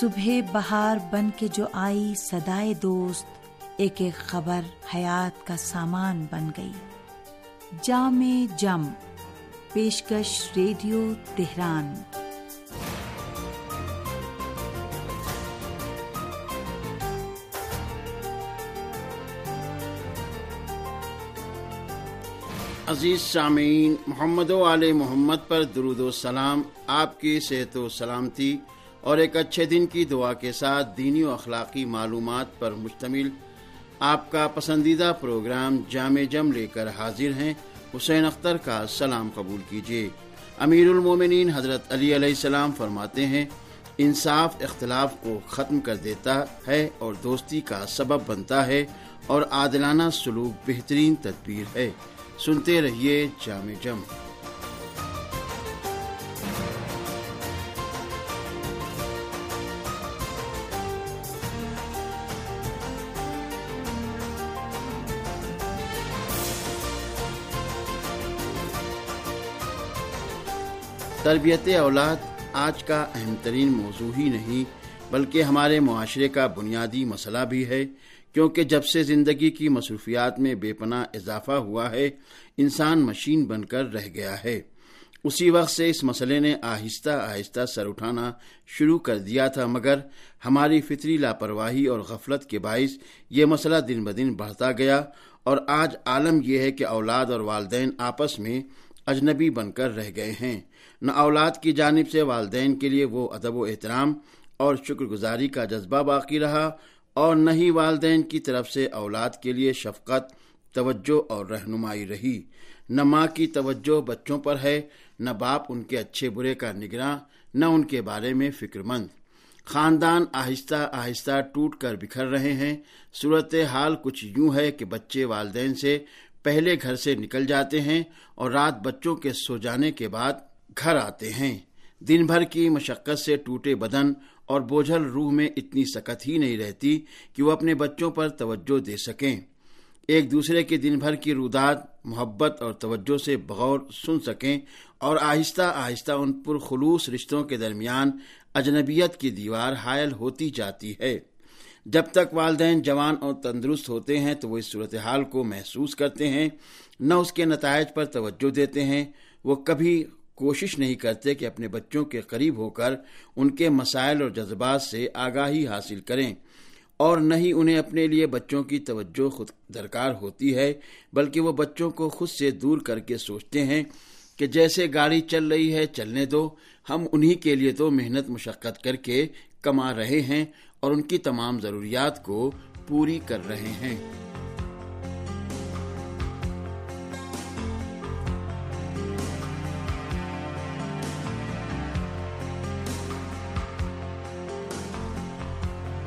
صبح بہار بن کے جو آئی سدائے دوست، ایک ایک خبر حیات کا سامان بن گئی۔ جام جم، پیشکش ریڈیو تہران۔ عزیز سامعین، محمد و علیہ محمد پر درود و سلام۔ آپ کی صحت و سلامتی۔ اور ایک اچھے دن کی دعا کے ساتھ دینی و اخلاقی معلومات پر مشتمل آپ کا پسندیدہ پروگرام جامع جم لے کر حاضر ہیں، حسین اختر کا سلام قبول کیجیے۔ امیر المومنین حضرت علی علیہ السلام فرماتے ہیں، انصاف اختلاف کو ختم کر دیتا ہے اور دوستی کا سبب بنتا ہے اور عادلانہ سلوک بہترین تدبیر ہے۔ سنتے رہیے جامع جم۔ تربیت اولاد آج کا اہم ترین موضوع ہی نہیں، بلکہ ہمارے معاشرے کا بنیادی مسئلہ بھی ہے، کیونکہ جب سے زندگی کی مصروفیات میں بے پناہ اضافہ ہوا ہے، انسان مشین بن کر رہ گیا ہے۔ اسی وقت سے اس مسئلے نے آہستہ آہستہ سر اٹھانا شروع کر دیا تھا، مگر ہماری فطری لاپرواہی اور غفلت کے باعث یہ مسئلہ دن بدن بڑھتا گیا اور آج عالم یہ ہے کہ اولاد اور والدین آپس میں اجنبی بن کر رہ گئے ہیں۔ نہ اولاد کی جانب سے والدین کے لیے وہ ادب و احترام اور شکر گزاری کا جذبہ باقی رہا اور نہ ہی والدین کی طرف سے اولاد کے لیے شفقت، توجہ اور رہنمائی رہی۔ نہ ماں کی توجہ بچوں پر ہے، نہ باپ ان کے اچھے برے کا نگراں، نہ ان کے بارے میں فکر مند۔ خاندان آہستہ آہستہ ٹوٹ کر بکھر رہے ہیں۔ صورت حال کچھ یوں ہے کہ بچے والدین سے پہلے گھر سے نکل جاتے ہیں اور رات بچوں کے سو جانے کے بعد گھر آتے ہیں۔ دن بھر کی مشقت سے ٹوٹے بدن اور بوجھل روح میں اتنی سکت ہی نہیں رہتی کہ وہ اپنے بچوں پر توجہ دے سکیں۔ ایک دوسرے کے دن بھر کی روداد، محبت اور توجہ سے بغور سن سکیں اور آہستہ آہستہ ان پر خلوص رشتوں کے درمیان اجنبیت کی دیوار حائل ہوتی جاتی ہے۔ جب تک والدین جوان اور تندرست ہوتے ہیں تو وہ اس صورتحال کو محسوس کرتے ہیں۔ نہ اس کے نتائج پر توجہ دیتے ہیں، وہ کبھی کوشش نہیں کرتے کہ اپنے بچوں کے قریب ہو کر ان کے مسائل اور جذبات سے آگاہی حاصل کریں اور نہ ہی انہیں اپنے لیے بچوں کی توجہ خود درکار ہوتی ہے، بلکہ وہ بچوں کو خود سے دور کر کے سوچتے ہیں کہ جیسے گاڑی چل رہی ہے، چلنے دو، ہم انہی کے لیے تو محنت مشقت کر کے کما رہے ہیں اور ان کی تمام ضروریات کو پوری کر رہے ہیں۔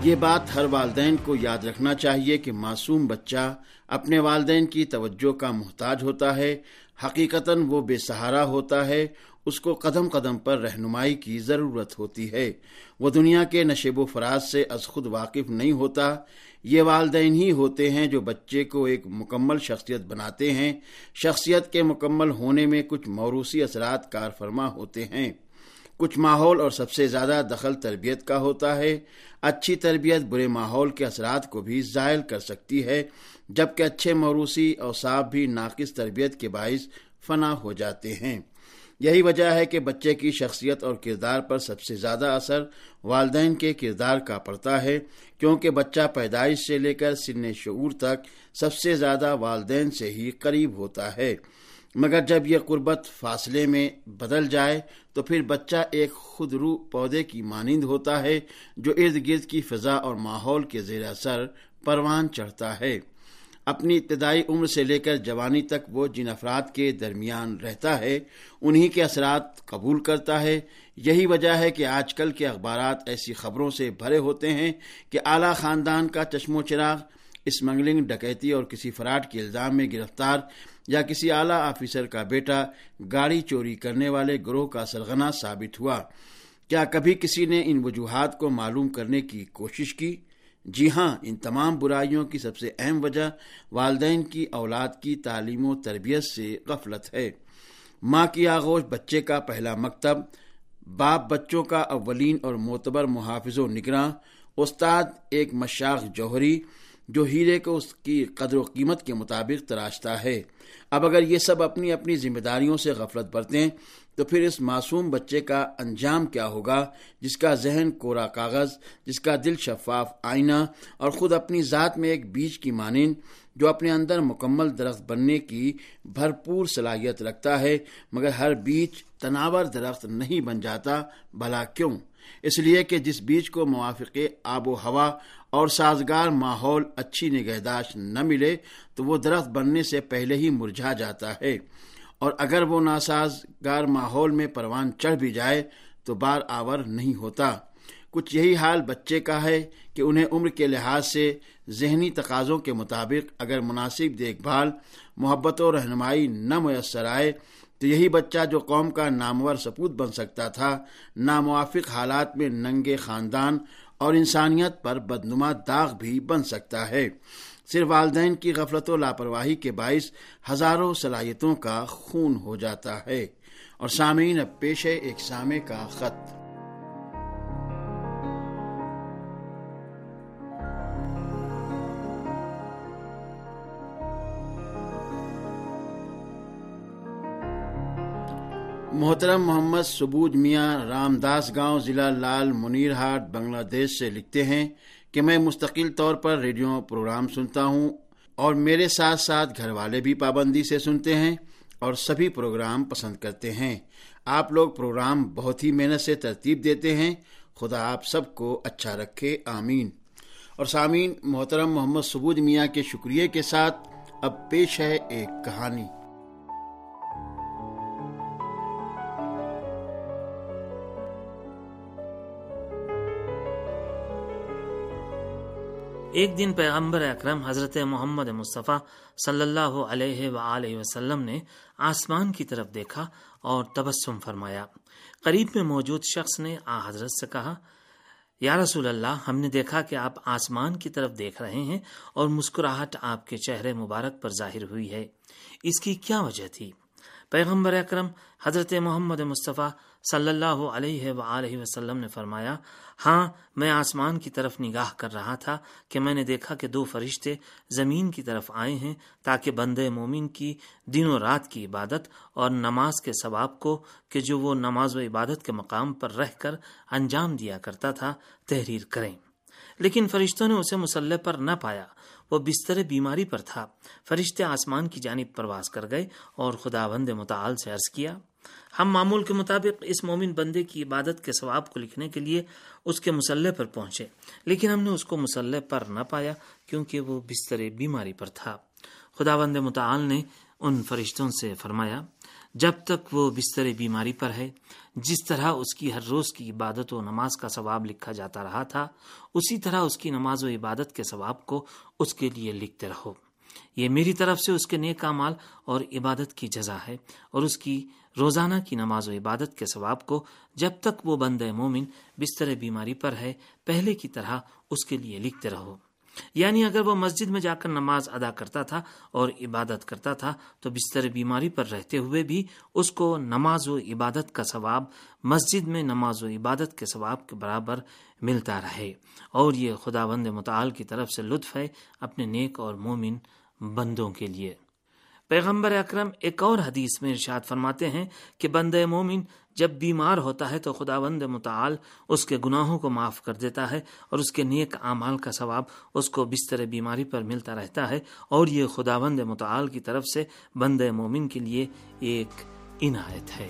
یہ بات ہر والدین کو یاد رکھنا چاہیے کہ معصوم بچہ اپنے والدین کی توجہ کا محتاج ہوتا ہے، حقیقتاً وہ بے سہارا ہوتا ہے، اس کو قدم قدم پر رہنمائی کی ضرورت ہوتی ہے۔ وہ دنیا کے نشیب و فراز سے از خود واقف نہیں ہوتا۔ یہ والدین ہی ہوتے ہیں جو بچے کو ایک مکمل شخصیت بناتے ہیں۔ شخصیت کے مکمل ہونے میں کچھ موروثی اثرات کار فرما ہوتے ہیں۔ کچھ ماحول اور سب سے زیادہ دخل تربیت کا ہوتا ہے۔ اچھی تربیت برے ماحول کے اثرات کو بھی زائل کر سکتی ہے، جبکہ اچھے موروثی اور صاف بھی ناقص تربیت کے باعث فنا ہو جاتے ہیں۔ یہی وجہ ہے کہ بچے کی شخصیت اور کردار پر سب سے زیادہ اثر والدین کے کردار کا پڑتا ہے، کیونکہ بچہ پیدائش سے لے کر سن شعور تک سب سے زیادہ والدین سے ہی قریب ہوتا ہے۔ مگر جب یہ قربت فاصلے میں بدل جائے تو پھر بچہ ایک خود رو پودے کی مانند ہوتا ہے، جو ارد گرد کی فضا اور ماحول کے زیر اثر پروان چڑھتا ہے۔ اپنی ابتدائی عمر سے لے کر جوانی تک وہ جن افراد کے درمیان رہتا ہے، انہی کے اثرات قبول کرتا ہے۔ یہی وجہ ہے کہ آج کل کے اخبارات ایسی خبروں سے بھرے ہوتے ہیں کہ اعلی خاندان کا چشم و چراغ اسمگلنگ ڈکیتی اور کسی فراڈ کے الزام میں گرفتار یا کسی اعلی آفیسر کا بیٹا گاڑی چوری کرنے والے گروہ کا سرغنہ ثابت ہوا۔ کیا کبھی کسی نے ان وجوہات کو معلوم کرنے کی کوشش کی؟ جی ہاں ان تمام برائیوں کی سب سے اہم وجہ والدین کی اولاد کی تعلیم و تربیت سے غفلت ہے۔ ماں کی آغوش بچے کا پہلا مکتب، باپ بچوں کا اولین اور معتبر محافظ و نگراں، استاد ایک مشاق جوہری جو ہیرے کو اس کی قدر و قیمت کے مطابق تراشتا ہے۔ اب اگر یہ سب اپنی اپنی ذمہ داریوں سے غفلت برتیں، تو پھر اس معصوم بچے کا انجام کیا ہوگا، جس کا ذہن کورا کاغذ، جس کا دل شفاف آئینہ اور خود اپنی ذات میں ایک بیج کی مانند جو اپنے اندر مکمل درخت بننے کی بھرپور صلاحیت رکھتا ہے، مگر ہر بیج تناور درخت نہیں بن جاتا، بھلا کیوں؟ اس لیے کہ جس بیج کو موافق آب و ہوا اور سازگار ماحول اچھی نگہداشت نہ ملے، تو وہ درخت بننے سے پہلے ہی مرجھا جاتا ہے۔ اور اگر وہ ناسازگار ماحول میں پروان چڑھ بھی جائے، تو بار آور نہیں ہوتا۔ کچھ یہی حال بچے کا ہے کہ انہیں عمر کے لحاظ سے ذہنی تقاضوں کے مطابق اگر مناسب دیکھ بھال، محبت و رہنمائی نہ میسر آئے، تو یہی بچہ جو قوم کا نامور سپوت بن سکتا تھا، ناموافق حالات میں ننگے خاندان اور انسانیت پر بدنما داغ بھی بن سکتا ہے۔ صرف والدین کی غفلت و لاپرواہی کے باعث ہزاروں صلاحیتوں کا خون ہو جاتا ہے اور سامعین، اب پیش ہے ایک سامع کا خط۔ محترم محمد سبوج میاں رام داس گاؤں ضلع لال منیر ہاٹ بنگلہ دیش سے لکھتے ہیں کہ میں مستقل طور پر ریڈیو پروگرام سنتا ہوں اور میرے ساتھ ساتھ گھر والے بھی پابندی سے سنتے ہیں اور سبھی پروگرام پسند کرتے ہیں۔ آپ لوگ پروگرام بہت ہی محنت سے ترتیب دیتے ہیں۔ خدا آپ سب کو اچھا رکھے۔ آمین۔ اور سامعین، محترم محمد سبوج میاں کے شکریہ کے ساتھ اب پیش ہے ایک کہانی۔ ایک دن پیغمبر اکرم حضرت محمد مصطفیٰ صلی اللہ علیہ وآلہ وسلم نے آسمان کی طرف دیکھا اور تبسم فرمایا۔ قریب میں موجود شخص نے آ حضرت سے کہا، یا رسول اللہ، ہم نے دیکھا کہ آپ آسمان کی طرف دیکھ رہے ہیں اور مسکراہٹ آپ کے چہرے مبارک پر ظاہر ہوئی ہے۔ اس کی کیا وجہ تھی؟ پیغمبر اکرم حضرت محمد مصطفیٰ صلی اللہ علیہ وآلہ وسلم نے فرمایا ہاں میں آسمان کی طرف نگاہ کر رہا تھا کہ میں نے دیکھا کہ دو فرشتے زمین کی طرف آئے ہیں تاکہ بندے مومن کی دن و رات کی عبادت اور نماز کے ثواب کو کہ جو وہ نماز و عبادت کے مقام پر رہ کر انجام دیا کرتا تھا تحریر کریں۔ لیکن فرشتوں نے اسے مسلح پر نہ پایا۔ وہ بستر بیماری پر تھا۔ فرشتے آسمان کی جانب پرواز کر گئے اور خدا بند متعال سے عرض کیا، ہم معمول کے مطابق اس مومن بندے کی عبادت کے ثواب کو لکھنے کے لیے اس کے مسلح پر پہنچے، لیکن ہم نے اس کو مسلح پر نہ پایا کیونکہ وہ بستر بیماری پر تھا۔ خدا بند متعال نے ان فرشتوں سے فرمایا جب تک وہ بستر بیماری پر ہے، جس طرح اس کی ہر روز کی عبادت و نماز کا ثواب لکھا جاتا رہا تھا، اسی طرح اس کی نماز و عبادت کے ثواب کو اس کے لیے لکھتے رہو۔ یہ میری طرف سے اس کے نیک مال اور عبادت کی جزا ہے اور اس کی روزانہ کی نماز و عبادت کے ثواب کو جب تک وہ بند مومن بستر بیماری پر ہے، پہلے کی طرح اس کے لیے لکھتے رہو۔ یعنی اگر وہ مسجد میں جا کر نماز ادا کرتا تھا اور عبادت کرتا تھا، تو بستر بیماری پر رہتے ہوئے بھی اس کو نماز و عبادت کا ثواب، مسجد میں نماز و عبادت کے ثواب کے برابر ملتا رہے۔ اور یہ خدا بند متعال کی طرف سے لطف ہے اپنے نیک اور مومن بندوں کے لیے۔ پیغمبر اکرم ایک اور حدیث میں ارشاد فرماتے ہیں کہ بند مومن جب بیمار ہوتا ہے تو خدا بند متعال اس کے گناہوں کو معاف کر دیتا ہے اور اس کے نیک اعمال کا ثواب اس کو بستر بیماری پر ملتا رہتا ہے اور یہ خدا بند متعال کی طرف سے بند مومن کے لیے ایک عنایت ہے۔